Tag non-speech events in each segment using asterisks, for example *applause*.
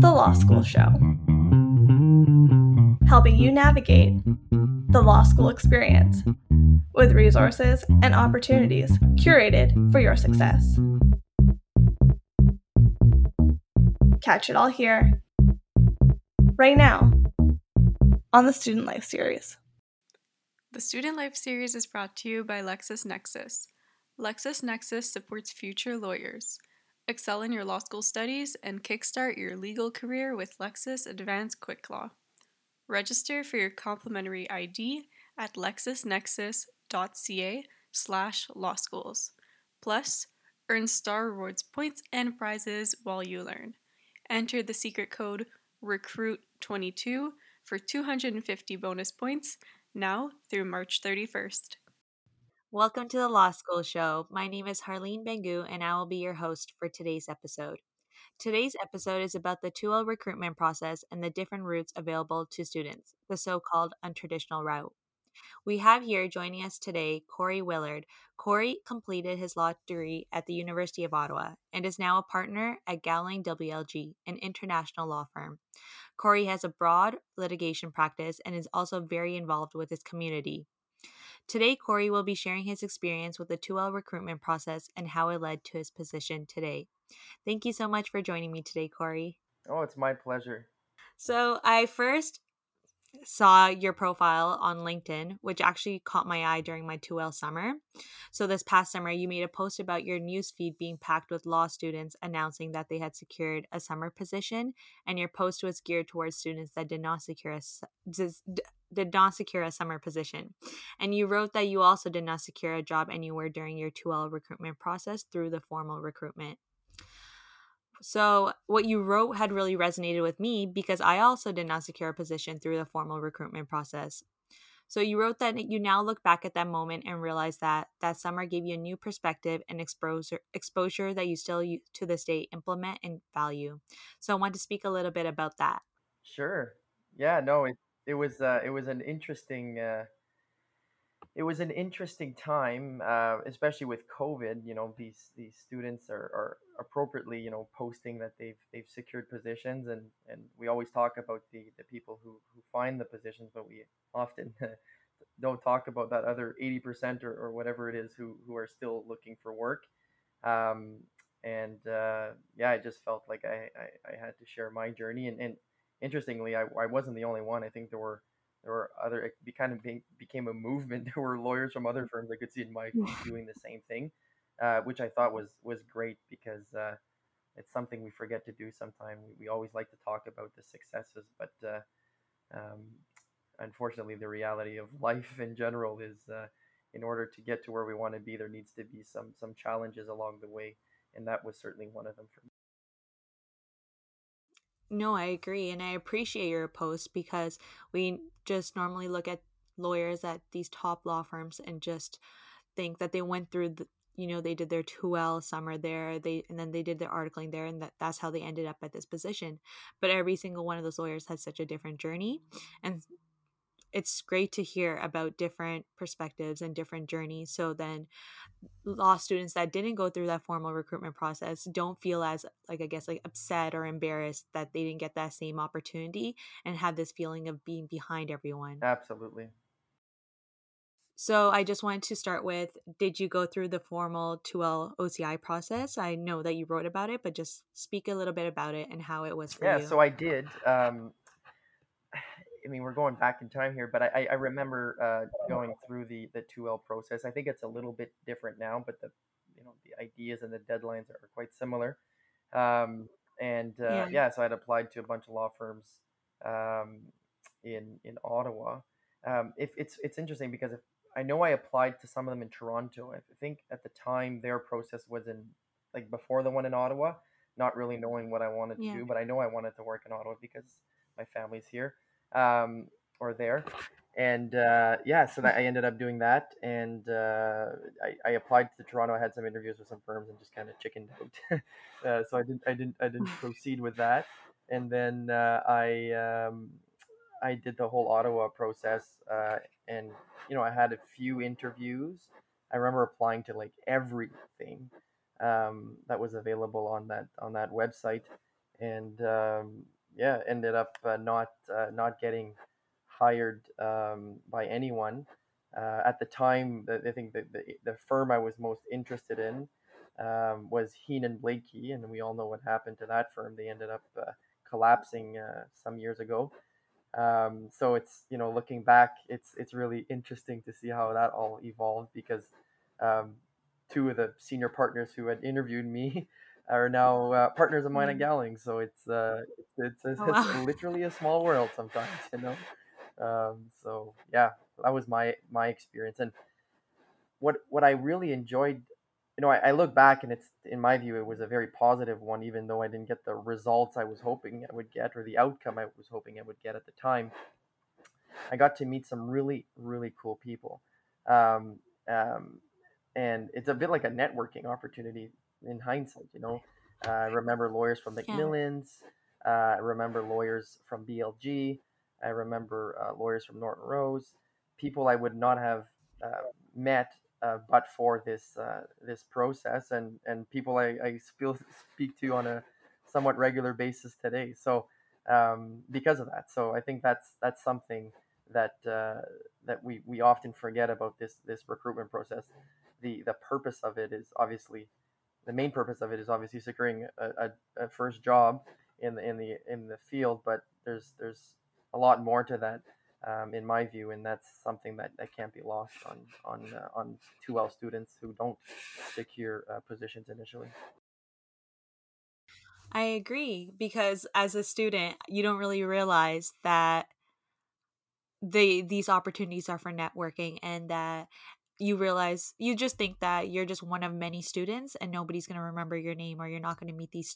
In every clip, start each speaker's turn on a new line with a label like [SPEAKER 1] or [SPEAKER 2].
[SPEAKER 1] The Law School Show, helping you navigate the law school experience with resources and opportunities curated for your success. Catch it all here, right now, on the Student Life series.
[SPEAKER 2] The Student Life series is brought to you by LexisNexis. LexisNexis supports future lawyers. Excel in your law school studies and kickstart your legal career with Lexis Advanced Quick Law. Register for your complimentary ID at lexisnexis.ca slash law schools. Plus, earn Star Rewards points and prizes while you learn. Enter the secret code RECRUIT22 for 250 bonus points now through March 31st.
[SPEAKER 3] Welcome to the Law School Show. My name is Harleen Bhangoo, and I will be your host for today's episode. Today's episode is about the 2L recruitment process and the different routes available to students, the so called untraditional route. We have here joining us today Corey Willard. Corey completed his law degree at the University of Ottawa and is now a partner at Gowling WLG, an international law firm. Corey has a broad litigation practice and is also very involved with his community. Today, Corey will be sharing his experience with the 2L recruitment process and how it led to his position today. Thank you so much for joining me today, Corey.
[SPEAKER 4] Oh, it's my pleasure.
[SPEAKER 3] So, I first saw your profile on LinkedIn, which actually caught my eye during my 2L summer. So, this past summer, you made a post about your newsfeed being packed with law students announcing that they had secured a summer position, and your post was geared towards students that did not secure a did not secure a summer position. And you wrote that you also did not secure a job anywhere during your 2L recruitment process through the formal recruitment. So, what you wrote had really resonated with me because I also did not secure a position through the formal recruitment process. So, you wrote that you now look back at that moment and realize that that summer gave you a new perspective and exposure, exposure that you still to this day implement and value. So, I want to speak a little bit about that.
[SPEAKER 4] Sure. Yeah, no, it, it was uh, it was an interesting uh, it was an interesting time, uh, especially with COVID. You know, these these students are, are appropriately, you know, posting that they've they've secured positions, and and we always talk about the the people who who find the positions, but we often *laughs* don't talk about that other eighty percent or, or whatever it is who who are still looking for work. Um, and uh, yeah, I just felt like I, I, I had to share my journey, and, and interestingly, I, I wasn't the only one. I think there were there were other it be, kind of be, became a movement. *laughs* There were lawyers from other firms I could see in my feed *sighs* doing the same thing, uh, which I thought was was great because uh, it's something we forget to do sometimes. We, we always like to talk about the successes, but uh, um, unfortunately, the reality of *laughs* life in general is uh, in order to get to where we want to be, there needs to be some some challenges along the way, and that was certainly one of them for me.
[SPEAKER 3] No, I agree. And I appreciate your post because we just normally look at lawyers at these top law firms and just think that they went through the, you know, they did their 2L summer there, they and then they did their articling there and that that's how they ended up at this position. But every single one of those lawyers has such a different journey and it's great to hear about different perspectives and different journeys so then law students that didn't go through that formal recruitment process don't feel as like i guess like upset or embarrassed that they didn't get that same opportunity and have this feeling of being behind everyone.
[SPEAKER 4] Absolutely.
[SPEAKER 3] So i just wanted to start with did you go through the formal 2l oci process? I know that you wrote about it but just speak a little bit about it and how it was for
[SPEAKER 4] yeah,
[SPEAKER 3] you.
[SPEAKER 4] so i did um, mean, we're going back in time here, but I, I remember uh, going through the the 2L process. I think it's a little bit different now, but the you know the ideas and the deadlines are quite similar. Um, and uh, yeah. yeah. so I'd applied to a bunch of law firms um, in in Ottawa. Um, if it's it's interesting because if, I know I applied to some of them in Toronto. I think at the time their process was in like before the one in Ottawa, not really knowing what I wanted to yeah. do, but I know I wanted to work in Ottawa because my family's here um, or there. And uh, yeah, so that I ended up doing that, and uh, I, I, applied to Toronto. I had some interviews with some firms, and just kind of chickened out. *laughs* uh, so I didn't, I didn't, I didn't *laughs* proceed with that. And then uh, I, um, I did the whole Ottawa process, uh, and you know, I had a few interviews. I remember applying to like everything um, that was available on that on that website, and um, yeah, ended up uh, not uh, not getting hired um, by anyone. Uh, at the time, I think the, the, the firm I was most interested in um, was Heenan Blaikie, and we all know what happened to that firm. They ended up uh, collapsing some years ago. Um, so it's you know looking back, it's it's really interesting to see how that all evolved because um, two of the senior partners who had interviewed me *laughs* are now uh, partners of mine at Gowling. So it's uh, it's, it's,
[SPEAKER 3] Oh,
[SPEAKER 4] it's *laughs* literally a small world sometimes, you know. Um, so yeah, that was my my experience, and what what I really enjoyed, you know, I, I look back and it's in my view it was a very positive one, even though I didn't get the results I was hoping I would get or the outcome I was hoping I would get at the time. I got to meet some really really cool people, um, um, and it's a bit like a networking opportunity in hindsight. You know, uh, I remember lawyers from. McMillan's. Uh, I remember lawyers from BLG. I remember uh, lawyers from Norton Rose. People I would not have uh, met uh, but for this uh, this process, and and people I, I still *laughs* speak to on a somewhat regular basis today. So um, because of that, so I think that's that's something that uh, that we, we often forget about this this recruitment process. The the purpose of it is obviously the main purpose of it is obviously securing a, a, a first job in the in the in the field, but there's there's a lot more to that um, in my view, and that's something that, that can't be lost on on uh, on 2L students who don't secure uh, positions initially.
[SPEAKER 3] I agree because as a student, you don't really realize that the these opportunities are for networking and that you realize you just think that you're just one of many students and nobody's going to remember your name or you're not going to meet these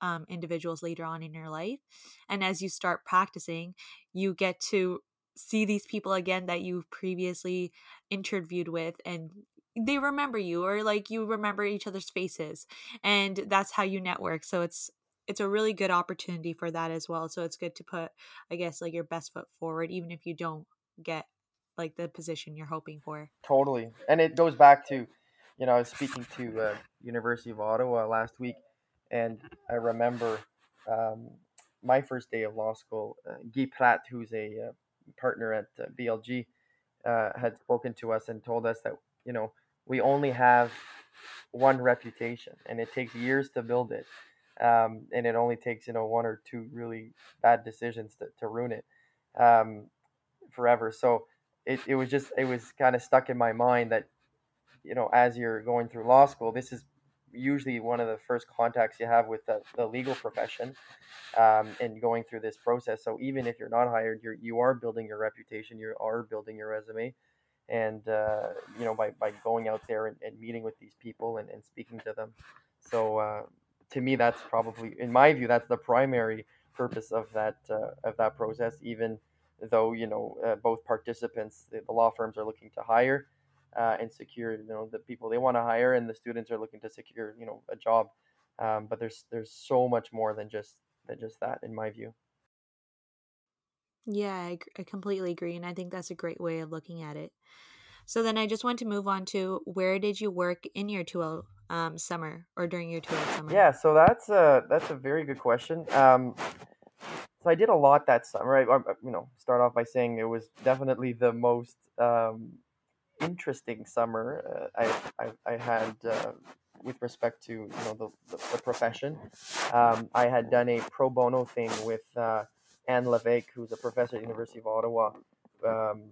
[SPEAKER 3] um, individuals later on in your life. And as you start practicing you get to see these people again that you've previously interviewed with and they remember you or like you remember each other's faces. And that's how you network. So it's it's a really good opportunity for that as well. So it's good to put i guess like your best foot forward even if you don't get like the position you're hoping for
[SPEAKER 4] Totally, and it goes back to, you know, I was speaking to uh, University of Ottawa last week, and I remember um, my first day of law school. Uh, Guy Pratte, who's a uh, partner at uh, BLG, uh, had spoken to us and told us that you know we only have one reputation, and it takes years to build it, um, and it only takes you know one or two really bad decisions to, to ruin it um, forever. So it, it was just it was kind of stuck in my mind that you know as you're going through law school this is usually one of the first contacts you have with the, the legal profession um, and going through this process. So even if you're not hired you're you are building your reputation you are building your resume. And uh, you know by, by going out there and, and meeting with these people and, and speaking to them. So uh, to me that's probably in my view that's the primary purpose of that uh, of that process even though you know uh, both participants the, the law firms are looking to hire uh, and secure you know the people they want to hire and the students are looking to secure you know a job um, but there's there's so much more than just than just that in my view
[SPEAKER 3] Yeah, I, I completely agree. And I think that's a great way of looking at it. So then I just want to move on to where did you work in your 2L um, summer or during your 2L summer?
[SPEAKER 4] yeah so that's a that's a very good question um, so I did a lot that summer. I, I, you know, start off by saying it was definitely the most um, interesting summer uh, I, I, I had uh, with respect to you know the, the, the profession. Um, I had done a pro bono thing with uh, Anne Levesque, who's a professor at the University of Ottawa, um,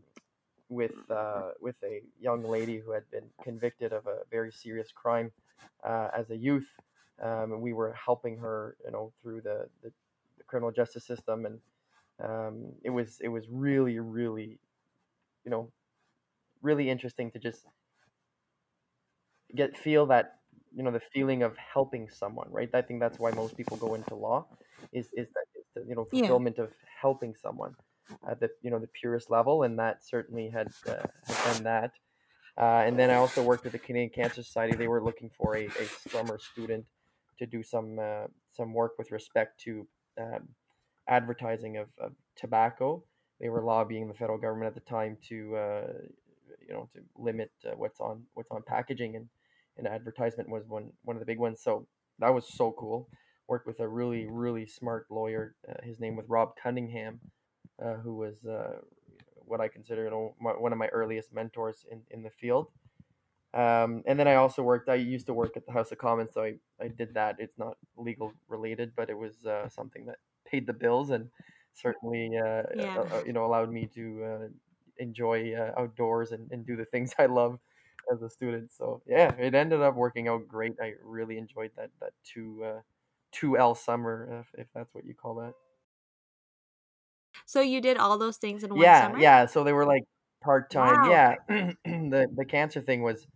[SPEAKER 4] with uh, with a young lady who had been convicted of a very serious crime uh, as a youth. Um, and we were helping her, you know, through the, the, the criminal justice system, and um, it was it was really really, you know, really interesting to just get feel that you know the feeling of helping someone right? I think that's why most people go into law is is that is the you know
[SPEAKER 3] Yeah.
[SPEAKER 4] fulfillment of helping someone at the you know the purest level and that certainly had uh, had been that. Uh, and then i also worked with the canadian cancer society. They were looking for a, a summer student to do some uh, some work with respect to um, advertising of, of tobacco they were lobbying the federal government at the time to uh, you know to limit uh, what's on what's on packaging and and advertisement was one one of the big ones so that was so cool worked with a really really smart lawyer. Uh, his name was Rob Cunningham, uh, who was uh, what I consider you know my, one of my earliest mentors in in the field. Um, and then I also worked. I used to work at the House of Commons, so I, I did that. It's not legal related, but it was uh, something that paid the bills and certainly uh,
[SPEAKER 3] Yeah.
[SPEAKER 4] uh, uh, you know allowed me to uh, enjoy uh, outdoors and, and do the things I love as a student. So yeah, it ended up working out great. I really enjoyed that that two uh, two L summer, if, if that's what you call that.
[SPEAKER 3] So you did all those things in one
[SPEAKER 4] Yeah,
[SPEAKER 3] summer?
[SPEAKER 4] yeah. So they were like part time.
[SPEAKER 3] Wow.
[SPEAKER 4] Yeah, *clears throat* the the cancer thing was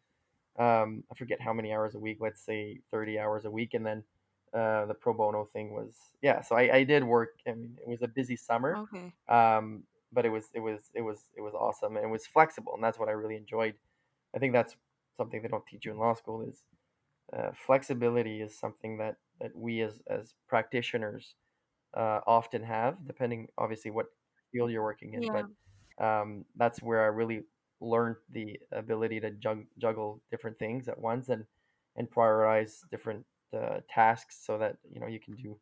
[SPEAKER 4] um, I forget how many hours a week. Let's say thirty hours a week, and then uh, the pro bono thing was yeah. So I, I did work. I mean, it was a busy summer,
[SPEAKER 3] Okay.
[SPEAKER 4] um, but it was it was it was it was awesome and it was flexible, and that's what I really enjoyed. I think that's something they don't teach you in law school is uh, flexibility is something that that we as as practitioners uh, often have, depending obviously what field you're working in.
[SPEAKER 3] Yeah.
[SPEAKER 4] But um, that's where I really learned the ability to jug- juggle different things at once and and prioritize different uh, tasks so that you know you can do.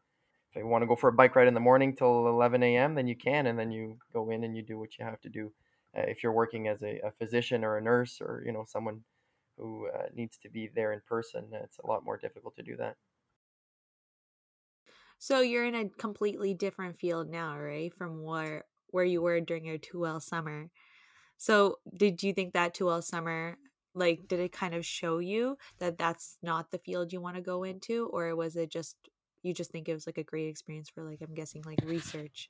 [SPEAKER 4] If you want to go for a bike ride in the morning till 11 a.m., then you can, and then you go in and you do what you have to do. Uh, if you're working as a, a physician or a nurse or you know someone who uh, needs to be there in person, it's a lot more difficult to do that.
[SPEAKER 3] So you're in a completely different field now, right? From where where you were during your 2L summer. So did you think that 2L summer like did it kind of show you that that's not the field you want to go into or was it just you just think it was like a great experience for like I'm guessing like research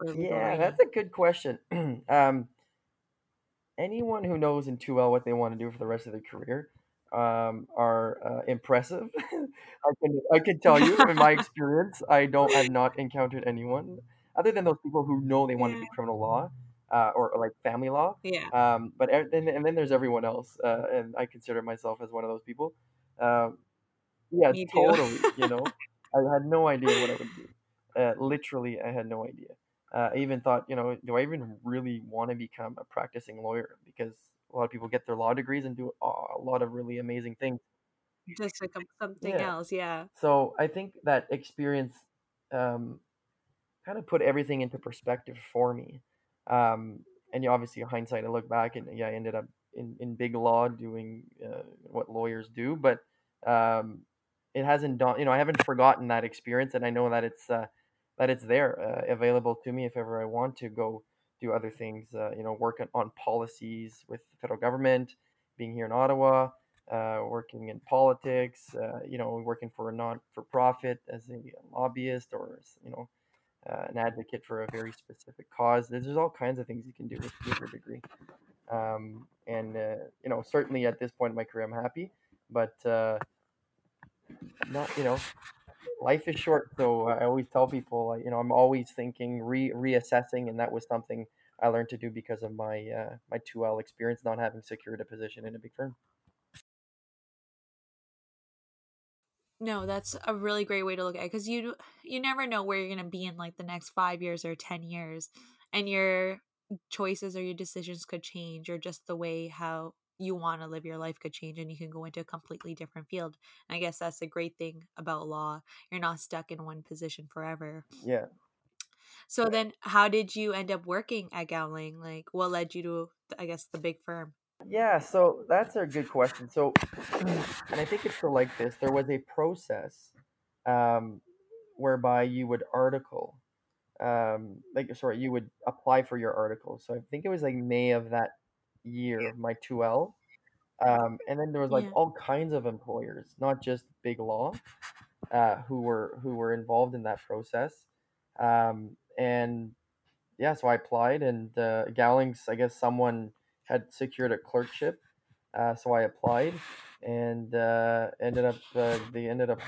[SPEAKER 3] or
[SPEAKER 4] Yeah,
[SPEAKER 3] writing?
[SPEAKER 4] that's a good question. *clears throat* um, anyone who knows in 2L what they want to do for the rest of their career um, are uh, impressive. *laughs* I can I can tell you in my *laughs* experience, I don't I've not encountered anyone other than those people who know they want to do criminal law uh, or, or like family law.
[SPEAKER 3] Yeah.
[SPEAKER 4] Um, but and, and then there's everyone else, uh, and I consider myself as one of those people. Um, yeah, totally. You *laughs* know, I had no idea what I would do. Uh, literally, I had no idea. Uh, I even thought, you know, do I even really want to become a practicing lawyer? Because a lot of people get their law degrees and do a a lot of really amazing things.
[SPEAKER 3] just like something
[SPEAKER 4] Yeah.
[SPEAKER 3] else, yeah.
[SPEAKER 4] So I think that experience um, kind of put everything into perspective for me. Um, and yeah, obviously, hindsight, I look back and yeah, I ended up in, in big law doing uh, what lawyers do, but um, it hasn't done, you know, I haven't forgotten that experience, and I know that it's uh, that it's there, uh, available to me if ever I want to go do other things, uh, you know, work on, policies with the federal government, being here in Ottawa, uh, working in politics, uh, you know, working for a non for profit as a lobbyist or you know uh, an advocate for a very specific cause. There's, all kinds of things you can do with, your degree. Um, and uh, you know, certainly at this point in my career, I'm happy, but uh, not you know, life is short. So I always tell people, you know, I'm always thinking, re reassessing, and that was something I learned to do because of my uh, my 2L experience, not having secured a position in a big firm.
[SPEAKER 3] No, that's a really great way to look at it because you you never know where you're gonna be in like the next five years or ten years, and your choices or your decisions could change, or just the way how you want to live your life could change, and you can go into a completely different field. And I guess that's the great thing about law; you're not stuck in one position forever.
[SPEAKER 4] Yeah.
[SPEAKER 3] So then, how did you end up working at Gowling? Like, what led you to, I guess, the big firm?
[SPEAKER 4] Yeah, so that's a good question. So, *clears throat* and I think it's still like this. There was a process um, whereby you would article, um, like sorry, you would apply for your article. So I think it was like May of that year of my 2L. Um, and then there was like
[SPEAKER 3] Yeah.
[SPEAKER 4] all kinds of employers, not just big law, uh, who were who were involved in that process. Um, and yeah, so I applied, and uh, Gowling's, I guess someone had secured a clerkship, uh, so I applied, and uh, ended up uh, they ended up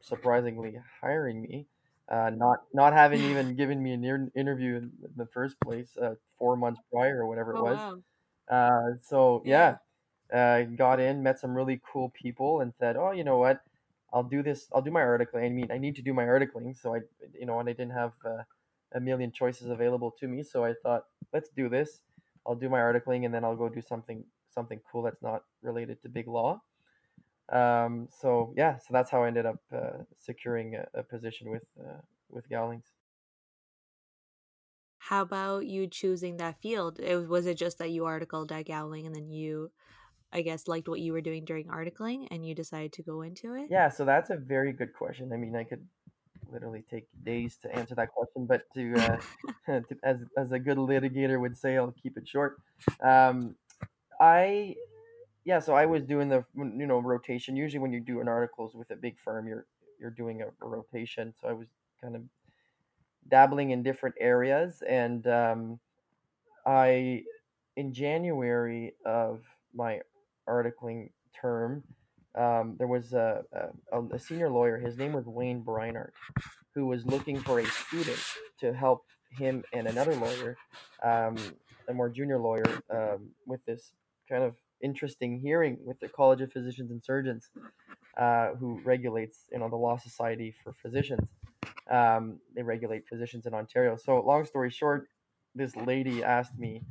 [SPEAKER 4] surprisingly hiring me, uh, not not having even given me an inter- interview in the first place, uh, four months prior or whatever it
[SPEAKER 3] Oh
[SPEAKER 4] was.
[SPEAKER 3] wow.
[SPEAKER 4] Uh, so
[SPEAKER 3] Yeah.
[SPEAKER 4] yeah, uh, got in, met some really cool people, and said, "Oh, you know what? I'll do this. I'll do my articling. I mean, I need to do my articling, so I, you know, and I didn't have uh, a million choices available to me, so I thought, let's do this. I'll do my articling, and then I'll go do something something cool that's not related to big law. Um, so yeah, so that's how I ended up uh, securing a, a position with uh, with Gowlings.
[SPEAKER 3] How about you choosing that field? It, was it just that you articled at Gowling and then you, I guess, liked what you were doing during articling and you decided to go into it?
[SPEAKER 4] Yeah, so that's a very good question. I mean, I could literally take days to answer that question, but to, uh, *laughs* to as as a good litigator would say, I'll keep it short. Um, I yeah, so I was doing the you know rotation. Usually, when you do an articles with a big firm, you're you're doing a, a rotation. So I was kind of dabbling in different areas, and um, I in January of my articling term, um, there was a, a, a senior lawyer. His name was Wayne Breinart, who was looking for a student to help him and another lawyer, um, a more junior lawyer, um, with this kind of interesting hearing with the College of Physicians and Surgeons, uh, who regulates you know the Law Society for Physicians. Um, they regulate physicians in Ontario. So long story short, this lady asked me,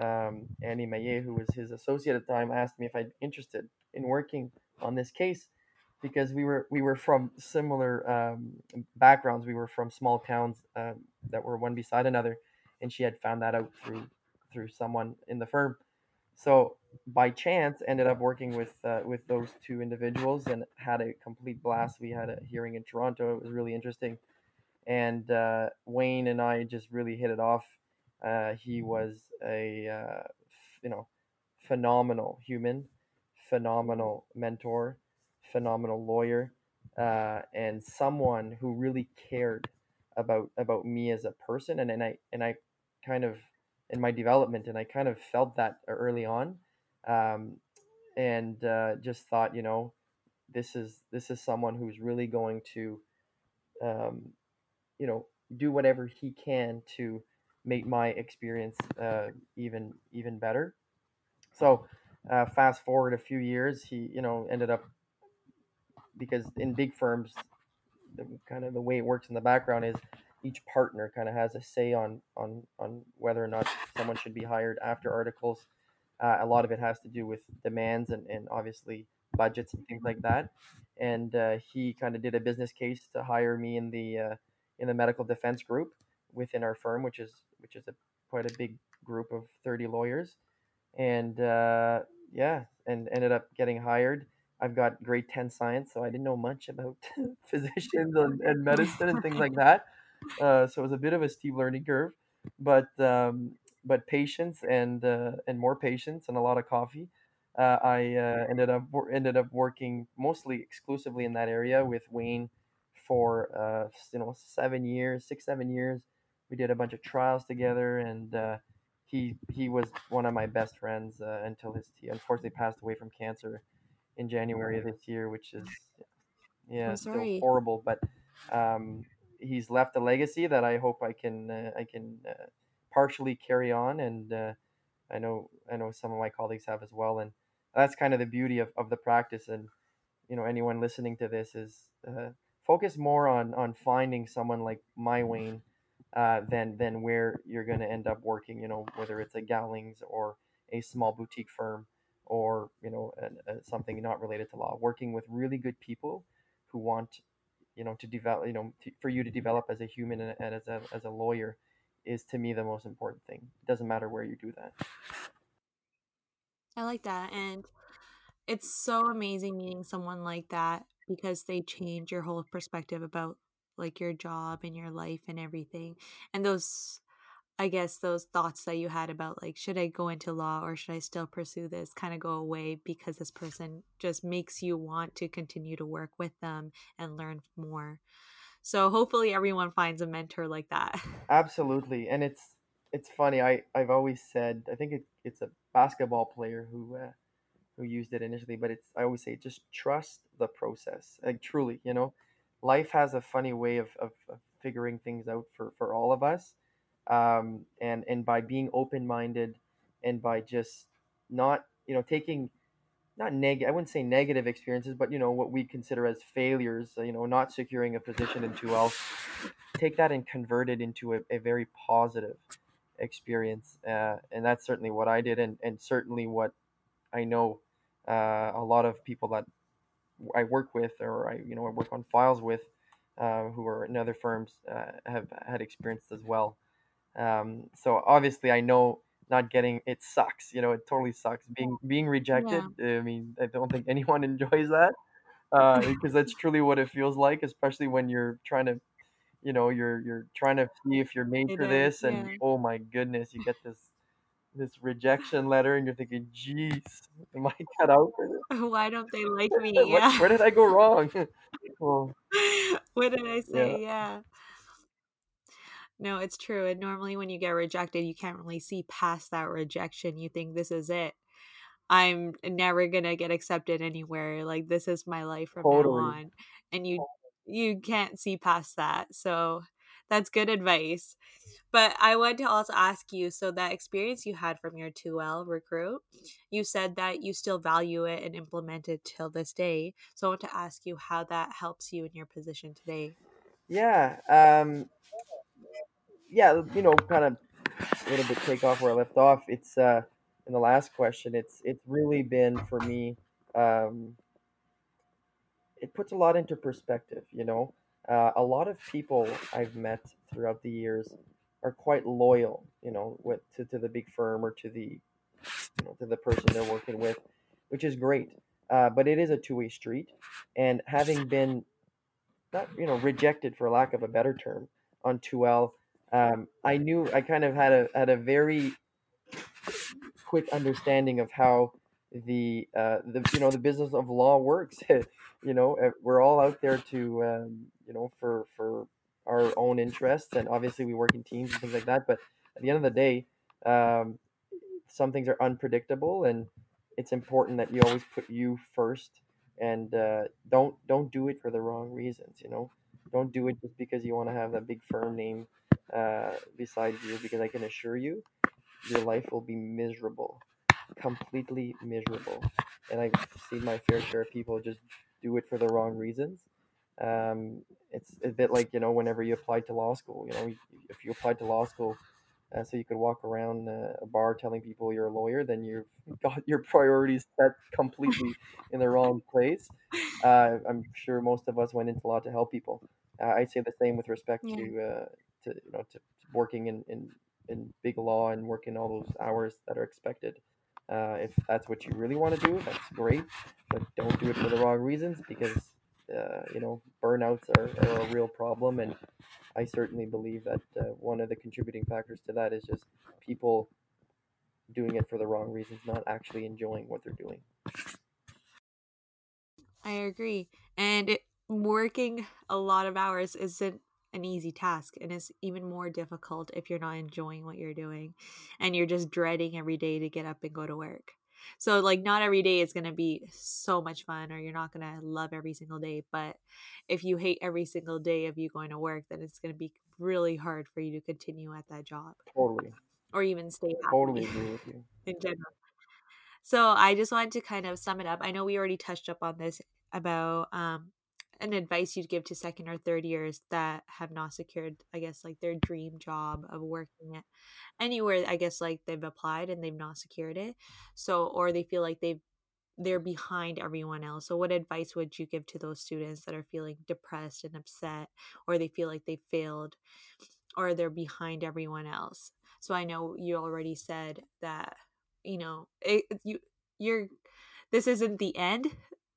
[SPEAKER 4] um, Annie Maillet, who was his associate at the time, asked me if I'd be interested in working on this case because we were we were from similar um, backgrounds. We were from small towns uh, that were one beside another, and she had found that out through through someone in the firm. So by chance, ended up working with uh, with those two individuals and had a complete blast. We had a hearing in Toronto. It was really interesting, and uh, Wayne and I just really hit it off. Uh, he was a uh, you know phenomenal human, phenomenal mentor, phenomenal lawyer, uh, and someone who really cared about about me as a person. And, and I and I kind of in my development, and I kind of felt that early on, um, and uh, just thought, you know, this is this is someone who's really going to, um, you know, do whatever he can to make my experience uh, even even better. So, uh, fast forward a few years, he you know ended up because in big firms, the kind of the way it works in the background is each partner kind of has a say on on on whether or not someone should be hired after articles. Uh, a lot of it has to do with demands and, and obviously budgets and things like that. And uh, he kind of did a business case to hire me in the uh, in the medical defense group within our firm, which is which is a quite a big group of thirty lawyers. And uh, yeah, and ended up getting hired. I've got grade 10 science, so I didn't know much about *laughs* physicians and, and medicine and things like *laughs* that. Uh, so it was a bit of a steep learning curve, but um, but patience and uh, and more patience and a lot of coffee. Uh, I uh, ended up ended up working mostly exclusively in that area with Wayne for uh, you know seven years, six seven years. We did a bunch of trials together, and uh, he he was one of my best friends uh, until his he unfortunately passed away from cancer in January of this year, which is yeah still horrible, but um, he's left a legacy that I hope I can uh, I can uh, partially carry on, and uh, I know I know some of my colleagues have as well, and that's kind of the beauty of, of the practice. And you know, anyone listening to this is uh, focus more on on finding someone like my Wayne uh, than than where you're going to end up working. You know, whether it's a Gowlings or a small boutique firm or you know a, a, something not related to law. Working with really good people who want you know to develop you know to, for you to develop as a human and, and as a as a lawyer is to me the most important thing. It doesn't matter where you do that.
[SPEAKER 3] I like that and it's so amazing meeting someone like that because they change your whole perspective about like your job and your life and everything. And those I guess those thoughts that you had about like should I go into law or should I still pursue this kind of go away because this person just makes you want to continue to work with them and learn more. So hopefully everyone finds a mentor like that. *laughs*
[SPEAKER 4] Absolutely. And it's it's funny. I I've always said I think it, it's a basketball player who uh, who used it initially, but it's I always say just trust the process. Like truly, you know, life has a funny way of, of, of figuring things out for for all of us um, and and by being open minded and by just not you know taking not neg I wouldn't say negative experiences, but you know what we consider as failures. You know, not securing a position in 2L, take that and convert it into a, a very positive experience, uh, and that's certainly what I did, and and certainly what I know uh, a lot of people that I work with or I you know I work on files with uh, who are in other firms uh, have had experienced as well. Um, so obviously I know not getting it sucks. You know, it totally sucks being being rejected.
[SPEAKER 3] Yeah.
[SPEAKER 4] I mean, I don't think *laughs* anyone enjoys that uh, *laughs* because that's truly what it feels like, especially when you're trying to, you know, you're you're trying to see if you're made
[SPEAKER 3] It
[SPEAKER 4] for
[SPEAKER 3] is.
[SPEAKER 4] this, and oh my goodness, you get this this rejection letter, and you're thinking, "Jeez, am I cut out for this? *laughs*
[SPEAKER 3] Why don't they *laughs* like me? Yeah.
[SPEAKER 4] where did I go *laughs* wrong?" well,
[SPEAKER 3] what did I say? Yeah. No, it's true. And normally when you get rejected, you can't really see past that rejection. You think this is it. I'm never gonna get accepted anywhere. Like this is my life from now on. And you oh. you can't see past that. So that's good advice. But I want to also ask you so that experience you had from your 2L recruit, you said that you still value it and implement it till this day. So I want to ask you how that helps you in your position today.
[SPEAKER 4] Yeah, um, yeah, you know, kind of a little bit take off where I left off. It's uh, in the last question. It's it's really been for me. Um, it puts a lot into perspective. You know, uh, a lot of people I've met throughout the years are quite loyal. You know, with to, to the big firm or to the you know to the person they're working with, which is great. Uh, but it is a two way street, and having been not you know rejected for lack of a better term on 2L, um, I knew I kind of had a had a very quick understanding of how the uh, the you know the business of law works. *laughs* you know, uh, we're all out there to um, you know for for our own interests, and obviously we work in teams and things like that. But at the end of the day, um, some things are unpredictable, and it's important that you always put you first, and uh, don't don't do it for the wrong reasons. You know, don't do it just because you want to have that big firm name uh, beside you. Because I can assure you, your life will be miserable, completely miserable. And I've seen my fair share of people just do it for the wrong reasons. Um, it's a bit like you know whenever you apply to law school. You know, if you applied to law school uh, so you could walk around uh, a bar telling people you're a lawyer, then you've *laughs* got your priorities set completely in the wrong place. Uh, I'm sure most of us went into law to help people. Uh, I'd say the same with respect
[SPEAKER 3] Yeah.
[SPEAKER 4] to uh, to you know to working in, in in big law and working all those hours that are expected. Uh, if that's what you really want to do, that's great, but don't do it for the wrong reasons because uh, you know burnouts are, are a real problem, and I certainly believe that uh, one of the contributing factors to that is just people doing it for the wrong reasons, not actually enjoying what they're doing.
[SPEAKER 3] I agree. And it, working a lot of hours isn't an easy task and it's even more difficult if you're not enjoying what you're doing and you're just dreading every day to get up and go to work. So like not every day is going to be so much fun or you're not going to love every single day, but if you hate every single day of you going to work, then it's going to be really hard for you to continue at that job
[SPEAKER 4] Totally,
[SPEAKER 3] or even stay
[SPEAKER 4] totally agree with you. *laughs*
[SPEAKER 3] in general. So I just wanted to kind of sum it up. I know we already touched up on this about um an advice you'd give to second or third years that have not secured, I guess, like their dream job of working at anywhere. I guess like they've applied and they've not secured it. So or they feel like they've they're behind everyone else. So what advice would you give to those students that are feeling depressed and upset or they feel like they failed or they're behind everyone else? So I know you already said that you know it, you you're this isn't the end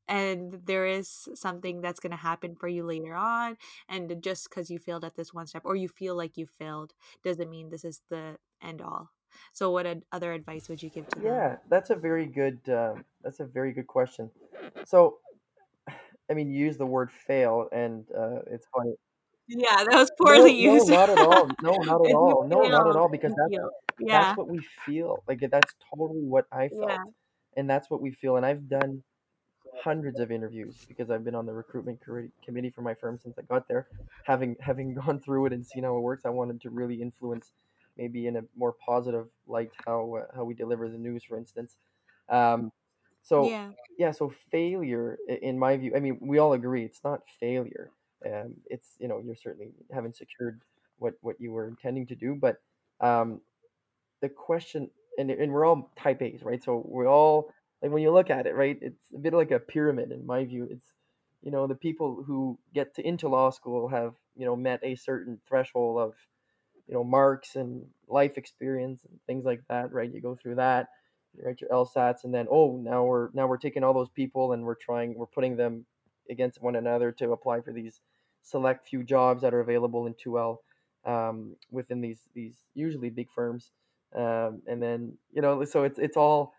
[SPEAKER 3] and there is something that's going to happen for you later on and just because you failed at this one step or you feel like you failed doesn't mean this is the end all so what ad- other advice would you give to them
[SPEAKER 4] Yeah, that's a very good. Uh, that's a very good question. So, *sighs* I mean, use the word fail, and uh, it's funny.
[SPEAKER 3] yeah that was poorly
[SPEAKER 4] no,
[SPEAKER 3] used
[SPEAKER 4] not at all. *laughs* No, not at all. No, not at all. Because that's
[SPEAKER 3] feel
[SPEAKER 4] that's what we feel. Like that's totally what I
[SPEAKER 3] yeah
[SPEAKER 4] felt, and that's what we feel. And I've done hundreds of interviews because I've been on the recruitment committee for my firm since I got there. Having *laughs* having gone through it and seen how it works, I wanted to really influence, maybe in a more positive light, how uh, how we deliver the news, for instance. Um, so
[SPEAKER 3] yeah
[SPEAKER 4] yeah, so failure, in my view, I mean, we all agree it's not failure. Um, it's you know you're certainly haven't secured what what you were intending to do, but um, the question and, and we're all type A's, right? So we all like when you look at it, right? It's a bit like a pyramid in my view. It's you know the people who get to into law school have you know met a certain threshold of you know marks and life experience and things like that, right? You go through that, you write your LSATs, and then oh now we're now we're taking all those people and we're trying we're putting them against one another to apply for these select few jobs that are available in 2L um, within these these usually big firms, um, and then you know so it's it's all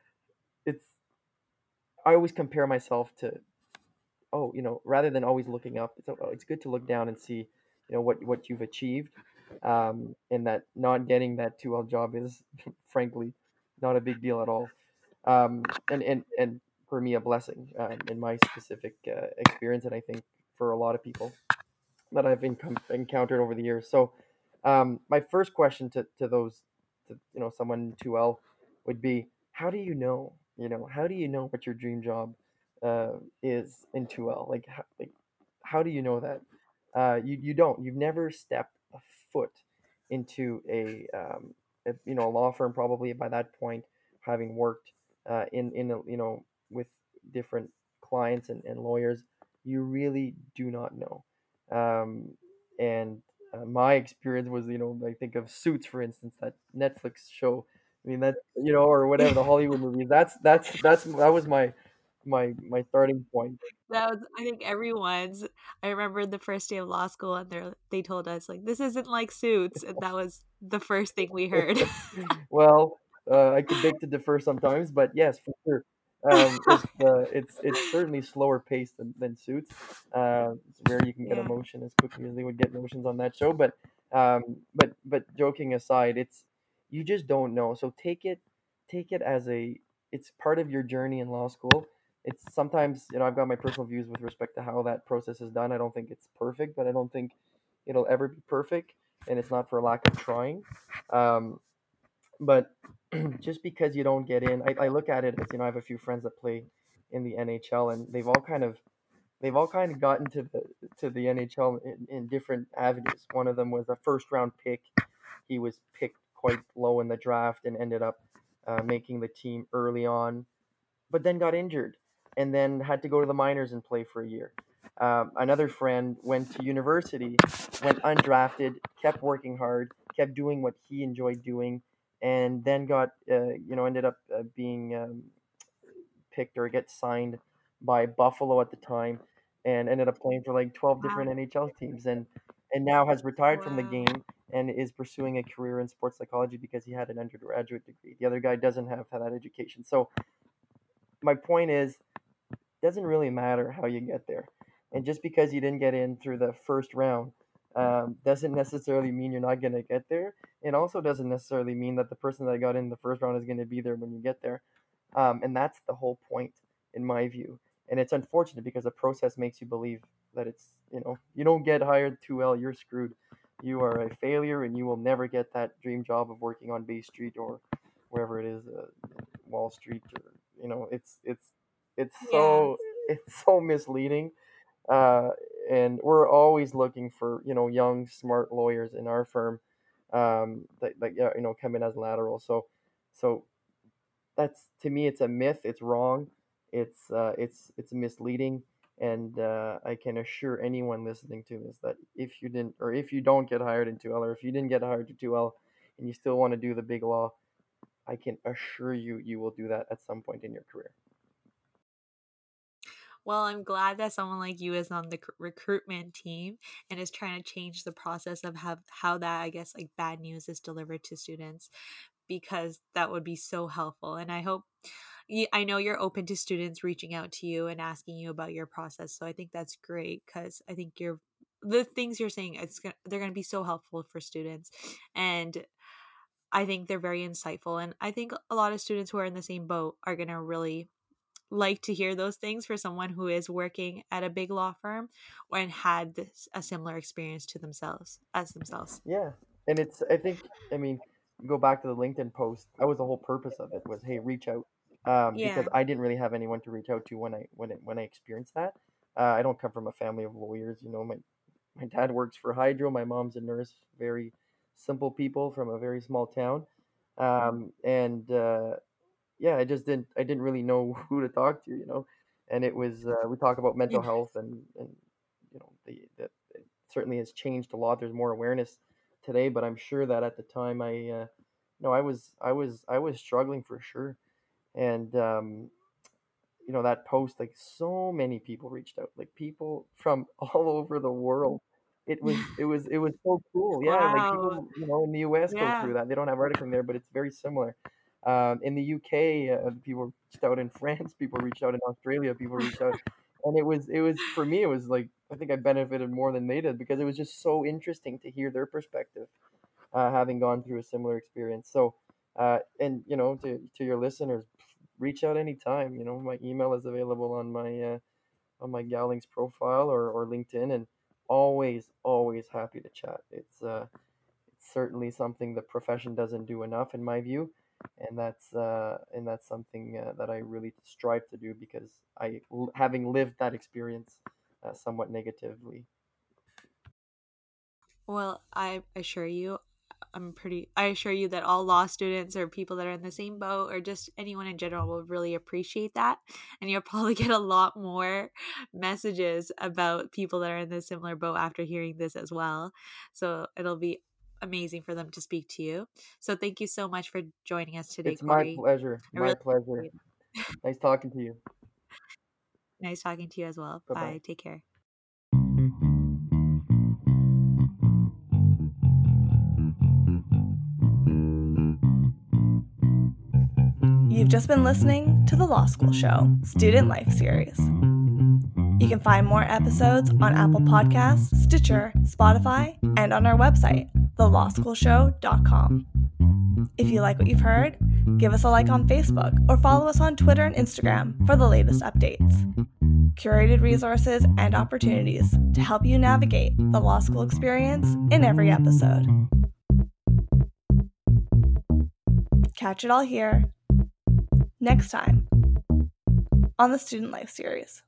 [SPEAKER 4] I always compare myself to oh you know rather than always looking up it's oh, it's good to look down and see you know what what you've achieved um, and that not getting that 2L job is *laughs* frankly not a big deal at all. Um, and and and for me a blessing um, in my specific uh, experience and I think for a lot of people that I've encountered over the years. So um, my first question to, to those to you know someone 2L would be how do you know you know how do you know what your dream job uh, is in 2L like how, like how do you know that? Uh, you you don't. You've never stepped a foot into a, um, a you know a law firm probably by that point having worked uh, in in a, you know with different clients and, and lawyers. You really do not know. Um, and uh, my experience was you know I think of Suits for instance that Netflix show I mean that you know or whatever the Hollywood movies that's that's that's that was my my my starting point
[SPEAKER 3] That was, I think, everyone's. I remember the first day of law school, and they they told us like this isn't like Suits, and that was the first thing we heard. *laughs*
[SPEAKER 4] well, uh, I could beg to differ sometimes, but yes, for sure. Um, it's *laughs* uh, it's it's certainly slower paced than, than Suits. Uh, it's rare you can get
[SPEAKER 3] yeah,
[SPEAKER 4] emotion as quickly as they would get emotions on that show. But um, but but joking aside, it's you just don't know. So take it take it as a it's part of your journey in law school. It's sometimes you know I've got my personal views with respect to how that process is done. I don't think it's perfect, but I don't think it'll ever be perfect, and it's not for lack of trying. Um, but *clears throat* just because you don't get in, I, I look at it as you know I have a few friends that play in the NHL, and they've all kind of they've all kind of gotten to the to the NHL in, in different avenues. One of them was a first round pick. He was picked quite low in the draft and ended up uh, making the team early on, but then got injured and then had to go to the minors and play for a year. Um, another friend went to university, went undrafted, kept working hard, kept doing what he enjoyed doing, and then got uh, you know ended up uh, being um, picked or get signed by Buffalo at the time, and ended up playing for like twelve
[SPEAKER 3] wow,
[SPEAKER 4] different NHL teams, and and now has retired from the game and is pursuing a career in sports psychology because he had an undergraduate degree. The other guy doesn't have that education. So my point is doesn't really matter how you get there. And just because you didn't get in through the first round um, doesn't necessarily mean you're not going to get there. It also doesn't necessarily mean that the person that got in the first round is going to be there when you get there. Um, and that's the whole point, in my view. And it's unfortunate because the process makes you believe that it's, you know, you don't get hired 2L, you're screwed. You are a failure and you will never get that dream job of working on Bay Street or wherever it is, uh, Wall Street or, you know, it's, it's, it's
[SPEAKER 3] yeah,
[SPEAKER 4] so *laughs* it's so misleading. Uh, and we're always looking for you know young smart lawyers in our firm um, that, that yeah, you know come in as lateral. So so that's to me it's a myth it's wrong it's uh, it's it's misleading and uh, i can assure anyone listening to this that if you didn't or if you don't get hired in 2l or if you didn't get hired to 2l and you still want to do the big law i can assure you you will do that at some point in your career
[SPEAKER 3] Well, I'm glad that someone like you is on the recruitment team and is trying to change the process of how how that I guess like bad news is delivered to students because that would be so helpful. And I hope I know you're open to students reaching out to you and asking you about your process. So I think that's great because I think you're the things you're saying it's gonna, they're going to be so helpful for students and I think they're very insightful and I think a lot of students who are in the same boat are going to really like to hear those things for someone who is working at a big law firm and had this, a similar experience to themselves as themselves.
[SPEAKER 4] Yeah, and it's I think I mean go back to the LinkedIn post. That was the whole purpose of it was hey reach out um, because I didn't really have anyone to reach out to when I when it, when I experienced that. Uh, I don't come from a family of lawyers. You know, my my dad works for Hydro. My mom's a nurse. Very simple people from a very small town, um, and uh, yeah, I just didn't I didn't really know *laughs* who to talk to, you know. And it was uh, we talk about mental health and and you know the that it certainly has changed a lot. There's more awareness today, but I'm sure that at the time I uh, no I was I was I was struggling for sure. And um, you know that post like so many people reached out like people from *laughs* all over the world. It was it was it was so cool. Yeah like people you know in the us go through that. They don't have articling there but it's very similar. Um, in the uk uh, people reached out in *laughs* france people reached out in australia people reached out and it was it was for me it was like i think i benefited more than they did because it was just so interesting to hear their perspective uh, having gone through a similar experience. So, uh, and you know, to to your listeners, reach out anytime. You know, my email is available on my uh, on my Gowlings profile or, or LinkedIn, and always always happy to chat. It's uh, it's certainly something the profession doesn't do enough, in my view, and that's uh, and that's something uh, that I really strive to do because I having lived that experience, uh, somewhat negatively.
[SPEAKER 3] Well, I assure you, I'm pretty, I assure you that all law students or people that are in the same boat or just anyone in general will really appreciate that. And you'll *laughs* probably get a lot more messages about people that are in the similar boat after hearing this as well. So it'll be amazing for them to speak to you. So thank you so much for joining us today,
[SPEAKER 4] It's my pleasure.
[SPEAKER 3] I
[SPEAKER 4] My
[SPEAKER 3] really
[SPEAKER 4] pleasure. Nice talking to you. *laughs*
[SPEAKER 3] Nice talking to you as well.
[SPEAKER 4] Bye-bye.
[SPEAKER 3] Bye. Take care.
[SPEAKER 1] You've just been listening to the Law School Show Student Life Series. You can find more episodes on Apple Podcasts, Stitcher, Spotify, and on our website, thelawschoolshow.com. If you like what you've heard, give us a like on Facebook or follow us on Twitter and Instagram for the latest updates. Curated resources and opportunities to help you navigate the law school experience in every episode. Catch it all here next time on the Student Life series.